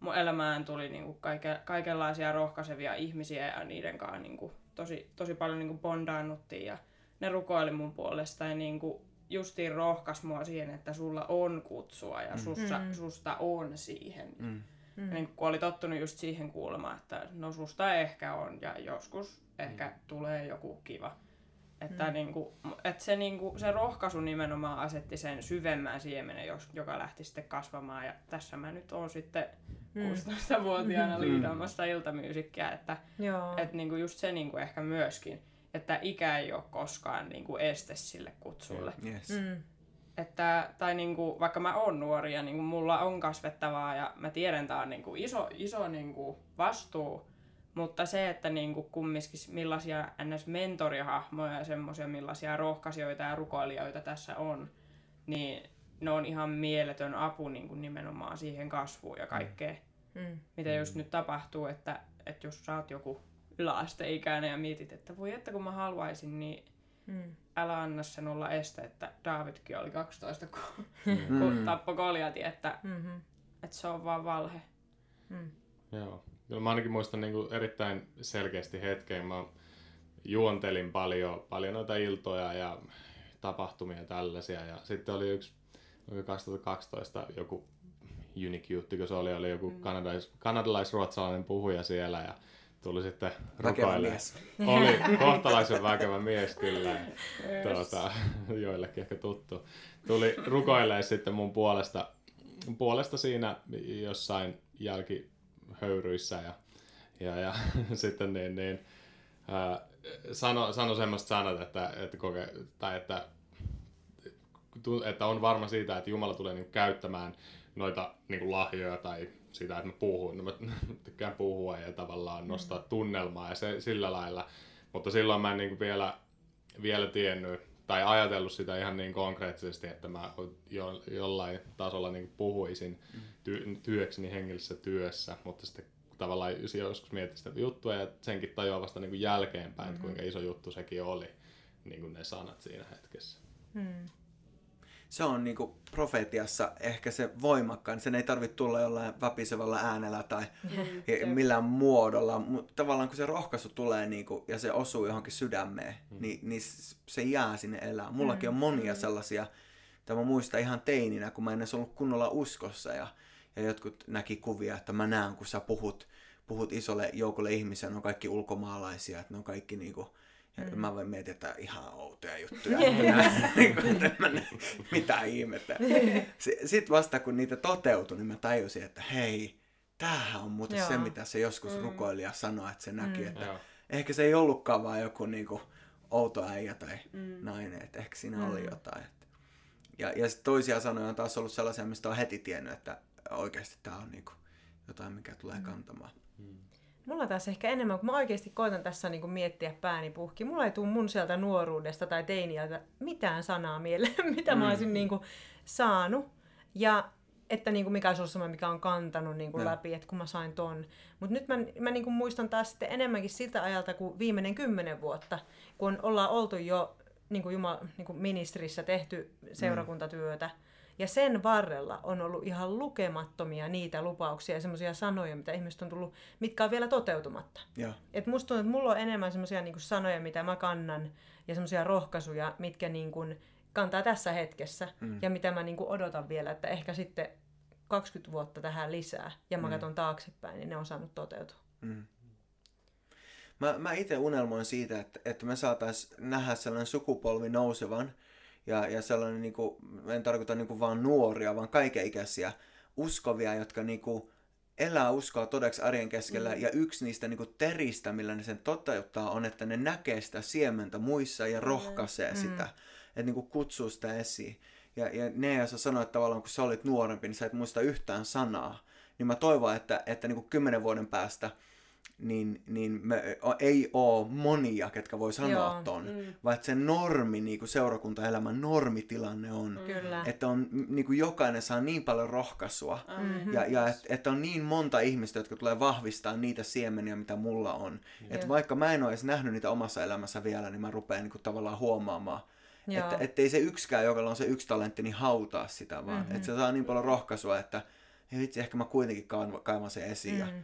mun elämään tuli niinku kaike, kaikenlaisia rohkaisevia ihmisiä ja niiden kanssa niinku tosi, tosi paljon niinku bondaannuttiin ja ne rukoili mun puolesta ja niinku justiin rohkas mua siihen, että sulla on kutsua ja sussa, mm. susta on siihen. Mm. Mm. Ja niin kun oli tottunut just siihen kuulemaan, että no susta ehkä on ja joskus ehkä mm. tulee joku kiva. Että mm. niinku, et se, niinku, se rohkaisu nimenomaan asetti sen syvemmän siemenen, joka lähti sitten kasvamaan. Ja tässä mä nyt oon sitten mm. 16-vuotiaana mm. liidaamassa iltamyysikkiä. Että et niinku just se niinku ehkä myöskin, että ikä ei ole koskaan niinku este sille kutsulle. Yes. Mm. Että, tai niinku, vaikka mä oon nuori ja niinku, mulla on kasvettavaa ja mä tiedän, että on niinku iso, iso niinku vastuu, mutta se, että niinku kumminkin millaisia NS-mentorihahmoja ja semmoisia millaisia rohkaisijoita ja rukoilijoita tässä on, niin ne on ihan mieletön apu niinku nimenomaan siihen kasvuun ja kaikkeen, mm. mitä mm. just nyt tapahtuu, että, että jos sä oot joku yläasteikäinen ja mietit, että voi että kun mä haluaisin, niin mm. älä anna sen olla este, että Davidkin oli 12, kun, mm. kun tappoi Goliatin, että, mm-hmm. että se on vaan valhe. Mm. Joo. Kyllä mä ainakin muistan niin kuin erittäin selkeästi hetkeä. Mä juontelin paljon, paljon noita iltoja ja tapahtumia ja tällaisia. Ja sitten oli yksi 2012 joku unique juttu, kun se oli, oli joku mm. kanadalais, kanadalais-ruotsalainen puhuja siellä ja tuli sitten rukoilemaan. Oli kohtalaisen väkevä mies kyllä. *laughs* Yes. Tuota, joillekin ehkä tuttu. Tuli rukoilemaan sitten mun puolesta, puolesta siinä jossain jälkihöyryissä ja, ja, ja *laughs* sitten niin, niin ää, sano, sano semmoista sanat, että, että, koke, tai että, että on varma siitä, että Jumala tulee niin käyttämään noita niin lahjoja tai sitä, että mä puhun. Mä tykkään puhua ja tavallaan nostaa mm. tunnelmaa ja se, sillä lailla. Mutta silloin mä en niin vielä, vielä tiennyt tai ajatellut sitä ihan niin konkreettisesti, että mä jo, jollain tasolla niin puhuisin mm. Ty, työkseni hengellisessä työssä, mutta sitten tavallaan joskus mietin sitä juttua ja senkin tajuaa vasta niin jälkeenpäin, mm-hmm. että kuinka iso juttu sekin oli, niin kuin ne sanat siinä hetkessä. Mm se on niinku profetiassa ehkä se voimakkaan. Sen ei tarvitse tulla jollain väpisevällä äänellä tai *laughs* mm. millään muodolla, mutta tavallaan kun se rohkaisu tulee niinku, ja se osuu johonkin sydämeen, mm. niin, niin se jää sinne elää. Mullakin on mm. monia mm. sellaisia, mitä mä muistan ihan teininä, kun mä en edes ollut kunnolla uskossa ja, ja jotkut näki kuvia, että mä näen, kun sä puhut, puhut isolle joukolle ihmisiä, ne on kaikki ulkomaalaisia, että ne on kaikki niinku, ja mm. mä voin miettiä, että ihan outoja juttuja. *laughs* Niin mitä ihmettä. *laughs* Sitten vasta kun niitä toteutui, niin mä tajusin, että hei, tämähän on muuten Joo. se, mitä se joskus mm. rukoilija sanoi, että se näki, mm. että Joo. ehkä se ei ollutkaan vaan joku niinku outo äijä tai mm. nainen, että ehkä siinä mm. oli jotain. Ja, ja sit toisia sanoja on taas ollut sellaisia, mistä on heti tiennyt, että oikeasti tämä on niinku jotain, mikä tulee mm. kantamaan. Mm. Mulla taas ehkä enemmän, kun mä oikeasti koitan tässä niin kuin miettiä pääni puhki. Mulla ei tule mun sieltä nuoruudesta tai teiniältä mitään sanaa mieleen, *laughs* mitä mm. mä olisin niin kuin saanut. Ja että niin kuin mikä olisi ollut mikä on kantanut niin kuin läpi, että kun mä sain ton. Mutta nyt mä, mä niin kuin muistan taas sitten enemmänkin siltä ajalta kuin viimeinen kymmenen vuotta, kun ollaan oltu jo niin kuin Jumal, niin kuin ministerissä tehty seurakuntatyötä. Mm ja sen varrella on ollut ihan lukemattomia niitä lupauksia ja semmoisia sanoja, mitä ihmiset on tullut, mitkä on vielä toteutumatta. Ja. Et musta tuntuu, että mulla on enemmän semmoisia niin sanoja, mitä mä kannan, ja semmoisia rohkaisuja, mitkä niin kuin kantaa tässä hetkessä, mm. ja mitä mä niin kuin odotan vielä, että ehkä sitten 20 vuotta tähän lisää, ja mä mm. katson taaksepäin, niin ne on saanut toteutua. Mm. Mä, mä itse unelmoin siitä, että, että me saataisiin nähdä sellainen sukupolvi nousevan, ja, ja sellainen, niin kuin, en tarkoita niin kuin vaan nuoria, vaan kaikenikäisiä uskovia, jotka niin kuin, elää uskoa todeksi arjen keskellä. Mm. Ja yksi niistä niin kuin, teristä, millä ne sen toteuttaa, on, että ne näkee sitä siementä muissa ja rohkaisee mm. sitä. Että niin kuin, kutsuu sitä esiin. Ja, ja ne, jos sä sanoit tavallaan, kun sä olit nuorempi, niin sä et muista yhtään sanaa. Niin mä toivon, että, että niin kuin kymmenen vuoden päästä – niin, niin me, ei ole monia, ketkä voi sanoa Joo, ton, mm. vaan että se normi, niin kuin seurakuntaelämän normitilanne on, Kyllä. että on, niin kuin jokainen saa niin paljon rohkaisua mm-hmm. ja, ja että et on niin monta ihmistä, jotka tulee vahvistaa niitä siemeniä, mitä mulla on. Että vaikka mä en ole edes nähnyt niitä omassa elämässä vielä, niin mä rupean niin kuin tavallaan huomaamaan, Joo. että ei se yksikään, joka on se yksi talentti, niin hautaa sitä vaan. Mm-hmm. Että se saa niin paljon rohkaisua, että hei vitsi, ehkä mä kuitenkin kaivan, kaivan sen esiin ja, Mm. ja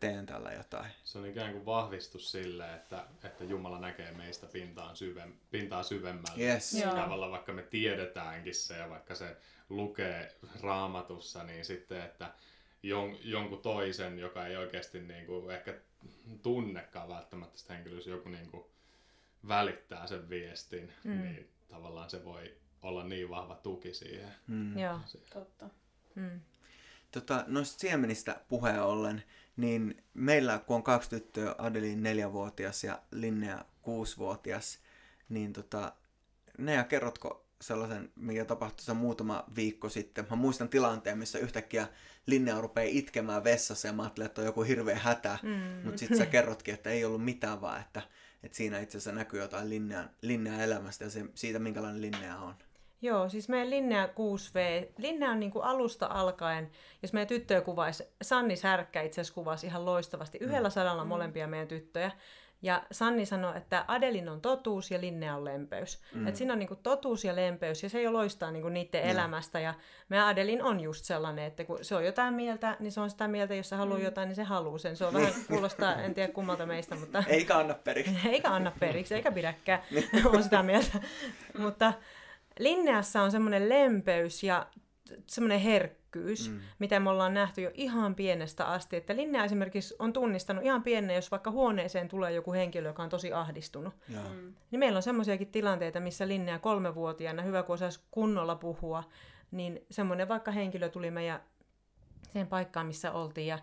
teen tällä jotain. Se on ikään kuin vahvistus sille, että, että Jumala näkee meistä pintaan, syvem, pintaa syvemmälle. Yes. Joo. Tavallaan vaikka me tiedetäänkin se ja vaikka se lukee raamatussa, niin sitten, että jon, jonkun toisen, joka ei oikeasti niin kuin ehkä tunnekaan välttämättä sitä henkilöä, jos joku niin kuin välittää sen viestin, mm. niin tavallaan se voi olla niin vahva tuki siihen. Mm. Joo. Totta. Mm. Tota, noista siemenistä puheen ollen, niin meillä kun on kaksi tyttöä, Adelin neljävuotias ja Linnea kuusivuotias, niin tota, Nea, kerrotko sellaisen, mikä tapahtui se muutama viikko sitten? Mä muistan tilanteen, missä yhtäkkiä Linnea rupeaa itkemään vessassa ja mä ajattelin, että on joku hirveä hätä, mm. mutta sitten sä kerrotkin, että ei ollut mitään vaan, että, että siinä itse asiassa näkyy jotain Linnean, Linnean elämästä ja se, siitä, minkälainen Linnea on. Joo, siis meidän Linnea 6V, Linnea on niin kuin alusta alkaen, jos meidän tyttöjä kuvaisi, Sanni Särkkä itse asiassa kuvasi ihan loistavasti, yhdellä sadalla molempia meidän tyttöjä. Ja Sanni sanoi, että Adelin on totuus ja Linnea on lempeys. Mm. Että siinä on niinku totuus ja lempeys ja se jo loistaa niinku niiden elämästä. Ja meidän Adelin on just sellainen, että kun se on jotain mieltä, niin se on sitä mieltä, jos se haluaa mm. jotain, niin se haluaa sen. Se on vähän kuulostaa, en tiedä kummalta meistä, mutta *laughs* Eikä anna periksi. *laughs* eikä anna periksi, eikä pidäkään, *laughs* on sitä mieltä. Mutta Linneassa on semmoinen lempeys ja semmoinen herkkyys, mm. mitä me ollaan nähty jo ihan pienestä asti. Että Linnea esimerkiksi on tunnistanut ihan pienen, jos vaikka huoneeseen tulee joku henkilö, joka on tosi ahdistunut. Joo. Niin meillä on semmoisiakin tilanteita, missä Linnea kolmevuotiaana, hyvä kun osaisi kunnolla puhua, niin semmoinen vaikka henkilö tuli meidän siihen paikkaan, missä oltiin ja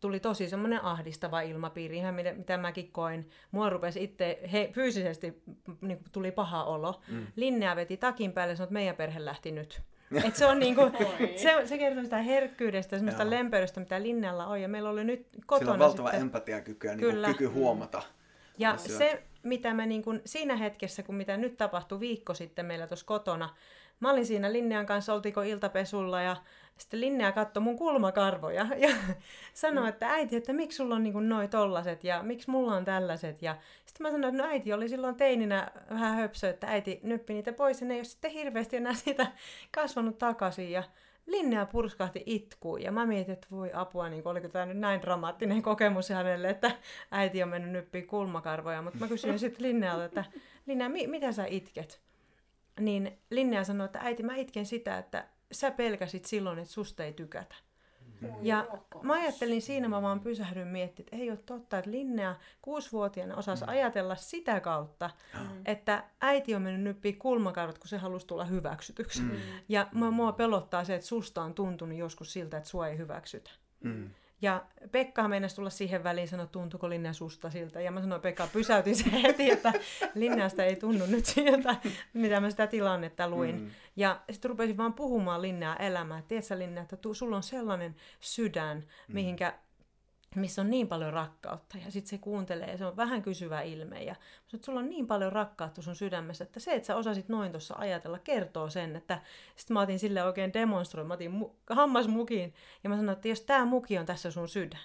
tuli tosi semmoinen ahdistava ilmapiiri, ihan mitä, mitä mäkin koin. Mua rupesi itse, he, fyysisesti niin kuin tuli paha olo. Mm. Linnea veti takin päälle ja sanoi, että meidän perhe lähti nyt. *laughs* Et se, on niinku, se, se kertoo sitä herkkyydestä semmoista Joo. lempeydestä, mitä Linnealla on. Ja meillä oli nyt Sillä kotona on valtava sitten... empatiakyky ja niin Kyllä. kyky huomata. Ja asioita. se, mitä mä niin kun, siinä hetkessä, kun mitä nyt tapahtui viikko sitten meillä tuossa kotona, mä olin siinä Linnean kanssa, oltiinko iltapesulla ja sitten Linnea katsoi mun kulmakarvoja *laughs* ja sanoi, että äiti, että miksi sulla on niin noi tollaset ja miksi mulla on tällaiset. Ja sitten mä sanoin, että no äiti oli silloin teininä vähän höpsö, että äiti nyppi niitä pois ja ne ei ole sitten hirveästi enää siitä *laughs* kasvanut takaisin. Ja Linnea purskahti itkuun ja mä mietin, että voi apua, niin oliko tämä nyt näin dramaattinen kokemus hänelle, että äiti on mennyt nyppiin kulmakarvoja. Mutta mä kysyin sitten Linnealta, että Linnea, mi- mitä sä itket? Niin Linnea sanoi, että äiti, mä itken sitä, että sä pelkäsit silloin, että susta ei tykätä. Ja mä ajattelin siinä, mä vaan pysähdyin miettimään, että ei ole totta, että Linnea kuusivuotiaana osasi ajatella sitä kautta, että äiti on mennyt nyppiin kulmakarvat, kun se halusi tulla hyväksytyksi. Ja mua, mua pelottaa se, että susta on tuntunut joskus siltä, että sua ei hyväksytä. Mm. Ja Pekka meinasi tulla siihen väliin sanoa, tuntuuko Linnea susta siltä. Ja mä sanoin, Pekka, pysäytin se heti, että Linneasta ei tunnu nyt siltä, mitä mä sitä tilannetta luin. Mm. Ja sitten rupesin vaan puhumaan Linnea elämää. Tiedätkö Linnea, että tu, sulla on sellainen sydän, mm. mihinkä missä on niin paljon rakkautta. Ja sitten se kuuntelee ja se on vähän kysyvä ilme. Ja että sulla on niin paljon rakkautta sun sydämessä, että se, että sä osasit noin tuossa ajatella, kertoo sen. Että sitten mä otin sille oikein demonstroin, mä otin mu- hammasmukin ja mä sanoin, että jos tämä muki on tässä sun sydän,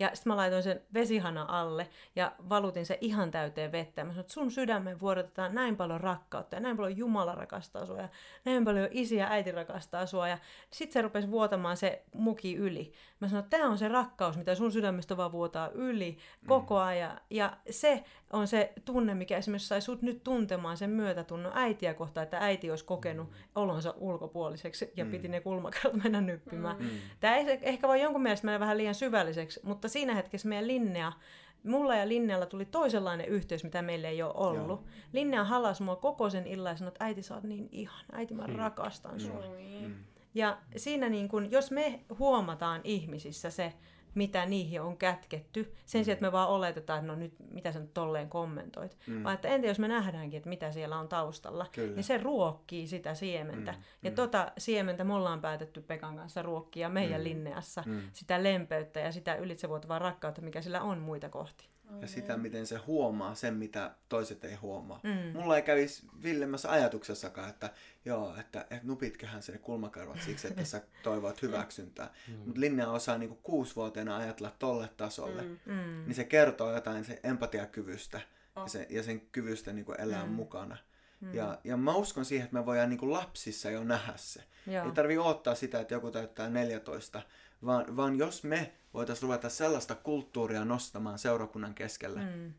ja sitten mä laitoin sen vesihana alle ja valutin se ihan täyteen vettä. Ja mä sanoin, että sun sydämeen vuodatetaan näin paljon rakkautta ja näin paljon Jumala rakastaa sua ja näin paljon isi ja äiti rakastaa sua. Ja sitten se rupesi vuotamaan se muki yli. Mä sanoin, että tämä on se rakkaus, mitä sun sydämestä vaan vuotaa yli koko ajan. Ja se on se tunne, mikä esimerkiksi sai sut nyt tuntemaan sen myötätunnon äitiä kohtaan, että äiti olisi kokenut olonsa ulkopuoliseksi ja piti ne kulmakarvat mennä nyppimään. Mm. Tämä ei ehkä voi jonkun mielestä mennä vähän liian syvälliseksi, mutta siinä hetkessä meidän Linnea, mulla ja Linnealla tuli toisenlainen yhteys, mitä meillä ei ole ollut. Joo. Linnea halas mua koko sen illan ja sanoi, että äiti sä oot niin ihan, äiti mä rakastan sua. Mm. Ja siinä niin kun, jos me huomataan ihmisissä se, mitä niihin on kätketty, sen sijaan, että me vaan oletetaan, että no nyt, mitä sä nyt tolleen kommentoit. Mm. Vaan että entä jos me nähdäänkin, että mitä siellä on taustalla, Kyllä. niin se ruokkii sitä siementä. Mm. Ja mm. tota siementä me ollaan päätetty Pekan kanssa ruokkia meidän mm. linneassa, mm. sitä lempeyttä ja sitä ylitsevuotavaa rakkautta, mikä sillä on muita kohti. Ja sitä, miten se huomaa sen, mitä toiset ei huomaa. Mm. Mulla ei kävisi villemmässä ajatuksessakaan, että joo, että, että nupitköhän se kulmakarvat siksi, että sä *laughs* toivot hyväksyntää. Mm. Mutta Linnea osaa niinku kuusivuotiaana ajatella tolle tasolle. Mm. Mm. Niin se kertoo jotain sen empatiakyvystä oh. ja, sen, ja sen kyvystä niinku elää mm. mukana. Mm. Ja, ja mä uskon siihen, että me voidaan niinku lapsissa jo nähdä se. Joo. Ei tarvi odottaa sitä, että joku täyttää 14, vaan, vaan jos me voitaisiin ruveta sellaista kulttuuria nostamaan seurakunnan keskellä Mm.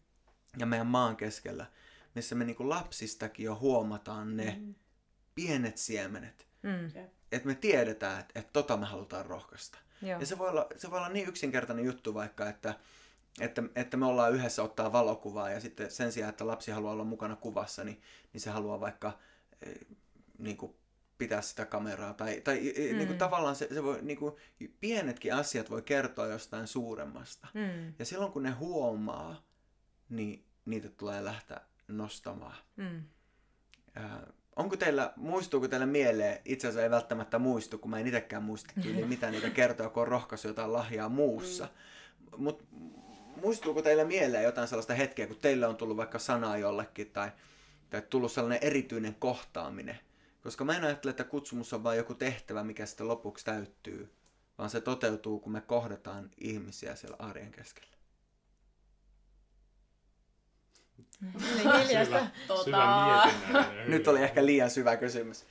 ja meidän maan keskellä, missä me niinku lapsistakin jo huomataan ne Mm. pienet siemenet. Mm. Että me tiedetään, että, että tota me halutaan rohkaista. Joo. Ja se voi, olla, se voi olla niin yksinkertainen juttu vaikka, että, että, että me ollaan yhdessä ottaa valokuvaa ja sitten sen sijaan, että lapsi haluaa olla mukana kuvassa, niin, niin se haluaa vaikka eh, niin kuin pitää sitä kameraa. Tai, tai mm. niin kuin tavallaan se, se voi, niin kuin, pienetkin asiat voi kertoa jostain suuremmasta. Mm. Ja silloin kun ne huomaa, niin niitä tulee lähteä nostamaan. Mm. Ää, onko teillä, muistuuko teillä mieleen, itse asiassa ei välttämättä muistu, kun mä en itsekään muista tyyliin, *laughs* mitä niitä kertoo, kun on rohkaisu jotain lahjaa muussa. Mm. Mutta muistuuko teillä mieleen jotain sellaista hetkeä, kun teille on tullut vaikka sanaa jollekin tai, tai tullut sellainen erityinen kohtaaminen? Koska mä en ajattele, että kutsumus on vain joku tehtävä, mikä sitten lopuksi täyttyy, vaan se toteutuu, kun me kohdataan ihmisiä siellä arjen keskellä. Hiljasta. Syvä, Tota- syvä. Nyt oli ehkä liian syvä kysymys.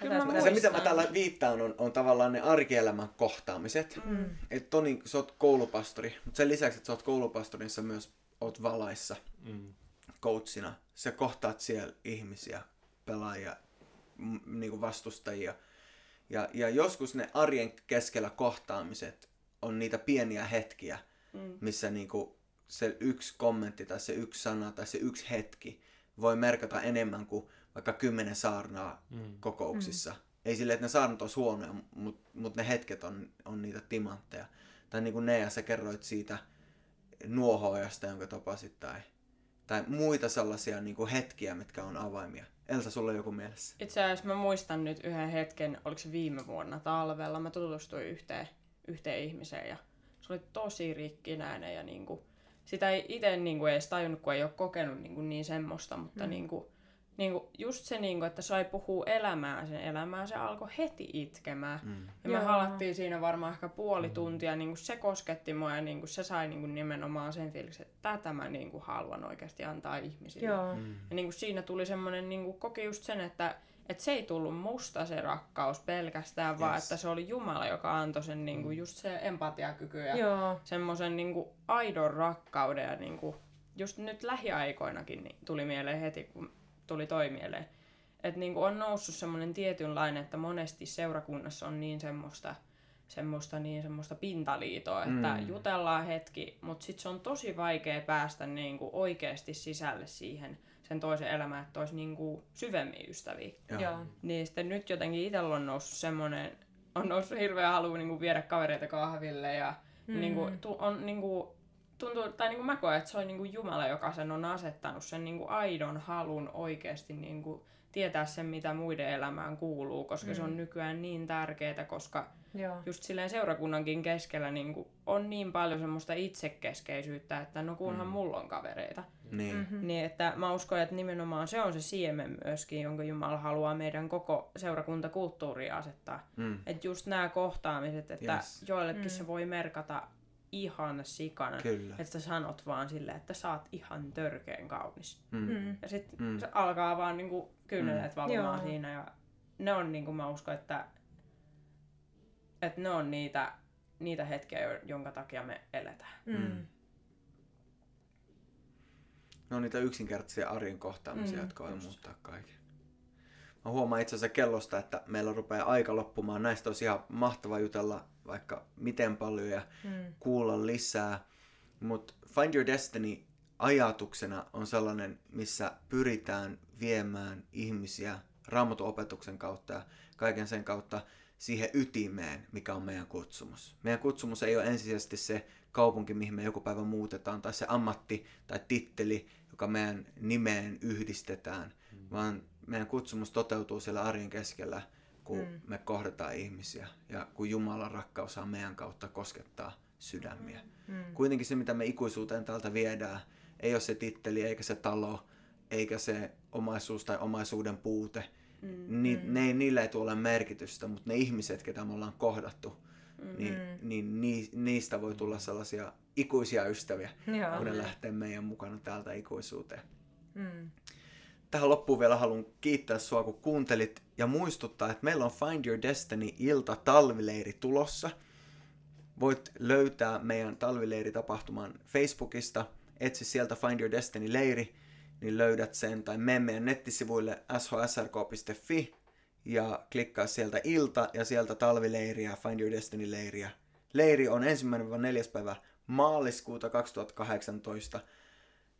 Kyllä mä Se, mitä mä täällä viittaan, on, on tavallaan ne arkielämän kohtaamiset. Mm. Et Toni, sä oot koulupastori, mutta sen lisäksi, että sä oot koulupastori, niin sä myös oot valaissa Mm. coachina. Sä kohtaat siellä ihmisiä, pelaajia, m- niinku vastustajia. Ja, ja joskus ne arjen keskellä kohtaamiset on niitä pieniä hetkiä, Mm. missä niinku se yksi kommentti tai se yksi sana tai se yksi hetki voi merkata enemmän kuin vaikka kymmenen saarnaa Mm. kokouksissa. Ei silleen, että ne saarnat olisi huonoja, mutta mut ne hetket on, on niitä timantteja. Tai niin kuin Nea, sä kerroit siitä nuohoajasta, jonka tapasit, tai, tai muita sellaisia niin kuin hetkiä, mitkä on avaimia. Elsa, sulla on joku mielessä? Itse asiassa mä muistan nyt yhden hetken, oliko se viime vuonna talvella, mä tutustuin yhteen, yhteen ihmiseen ja se oli tosi rikkinäinen ja niinku, sitä ei itse niinku edes tajunnut, kun ei ole kokenut niinku niin semmoista, mutta mm. Niinku, niinku, just se, niinku, että sai puhua elämää sen elämää, se alkoi heti itkemään. Mm. Ja me Joo. halattiin siinä varmaan ehkä puoli tuntia, niin kuin se kosketti mua ja niin kuin se sai niin kuin nimenomaan sen fiiliksen, että tätä mä niin kuin haluan oikeasti antaa ihmisille. Joo. Mm. Ja niin kuin siinä tuli semmoinen, niin kuin koki just sen, että, että se ei tullut musta se rakkaus pelkästään, yes. vaan että se oli Jumala, joka antoi sen niin kuin just se empatiakyky ja Joo. semmoisen niin kuin aidon rakkauden ja niin kuin, just nyt lähiaikoinakin niin tuli mieleen heti, kun tuli toi mieleen. Että niin on noussut semmoinen tietynlainen, että monesti seurakunnassa on niin semmoista, semmoista, niin semmoista pintaliitoa, että Mm. jutellaan hetki, mutta sitten se on tosi vaikea päästä niin kuin oikeasti sisälle siihen sen toisen elämään, että olisi niin kuin syvemmin ystäviä. Joo. Joo. Niin sitten nyt jotenkin itsellä on noussut semmoinen, on noussut hirveä halu niinku viedä kavereita kahville ja mm. niinku, tu, on niinku, tuntuu, tai niinku mä koen, että se on niinku Jumala, joka sen on asettanut sen niinku aidon halun oikeasti niinku tietää sen, mitä muiden elämään kuuluu, koska mm. se on nykyään niin tärkeää, koska Joo. just silleen seurakunnankin keskellä niinku on niin paljon semmoista itsekeskeisyyttä, että no kunhan mm. mulla on kavereita. Niin. Mhm. Niin, että mä uskon, että nimenomaan se on se siemen myöskin, jonka Jumala haluaa meidän koko seurakuntakulttuuriin asettaa. Mm. Että just nämä kohtaamiset, että Yes. joillekin Mm. se voi merkata ihan sikana. Kyllä. Että sä sanot vaan silleen, että sä oot ihan törkeen kaunis. Mm. Mm. Ja sitten Mm. mm. se alkaa vaan niinku kyyneleet mm. valumaan Joo. siinä. Ja ne on niinku mä uskon, että, että ne on niitä, niitä hetkiä, jo- jonka takia me eletään. Mm. Ne on niitä yksinkertaisia arjen kohtaamisia, Mm, jotka voi muuttaa kaiken. Mä huomaan itse asiassa kellosta, että meillä rupeaa aika loppumaan. Näistä olisi ihan mahtava jutella vaikka miten paljon ja Mm. kuulla lisää. Mutta Find Your Destiny ajatuksena on sellainen, missä pyritään viemään ihmisiä raamatun opetuksen kautta ja kaiken sen kautta siihen ytimeen, mikä on meidän kutsumus. Meidän kutsumus ei ole ensisijaisesti se kaupunki, mihin me joku päivä muutetaan, tai se ammatti tai titteli, joka meidän nimeen yhdistetään, mm. vaan meidän kutsumus toteutuu siellä arjen keskellä, kun mm. me kohdataan ihmisiä ja kun Jumalan rakkaus saa meidän kautta koskettaa sydämiä. Mm. Kuitenkin se, mitä me ikuisuuteen täältä viedään, ei ole se titteli, eikä se talo, eikä se omaisuus tai omaisuuden puute. Mm, Ni, mm. ne, ei- niillä ei tule ole merkitystä, mutta ne ihmiset, ketä me ollaan kohdattu, Mm. niin, niin ni, niistä voi tulla sellaisia ikuisia ystäviä, Joo. kun ne lähtee meidän mukana täältä ikuisuuteen. Mm. Tähän loppuun vielä haluan kiittää sua, kun kuuntelit ja muistuttaa, että meillä on Find Your Destiny ilta talvileiri tulossa. voit löytää meidän talvileiritapahtuman Facebookista. Etsi sieltä Find Your Destiny leiri, niin löydät sen. Tai mene meidän nettisivuille shsrk.fi ja klikkaa sieltä ilta ja sieltä talvileiriä, Find Your Destiny leiriä. Leiri on ensimmäinen 4. päivä maaliskuuta 2018.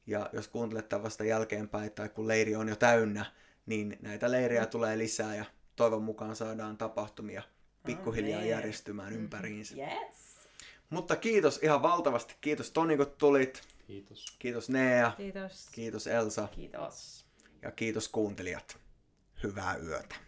Ja jos kuuntelet tämän vasta jälkeenpäin tai kun leiri on jo täynnä, niin näitä leirejä tulee lisää ja toivon mukaan saadaan tapahtumia pikkuhiljaa Amen. järjestymään ympäriinsä. Yes. Mutta kiitos ihan valtavasti. Kiitos Toni, kun tulit. Kiitos. Kiitos Nea. Kiitos. Kiitos Elsa. Kiitos. Ja kiitos kuuntelijat. Hyvää yötä.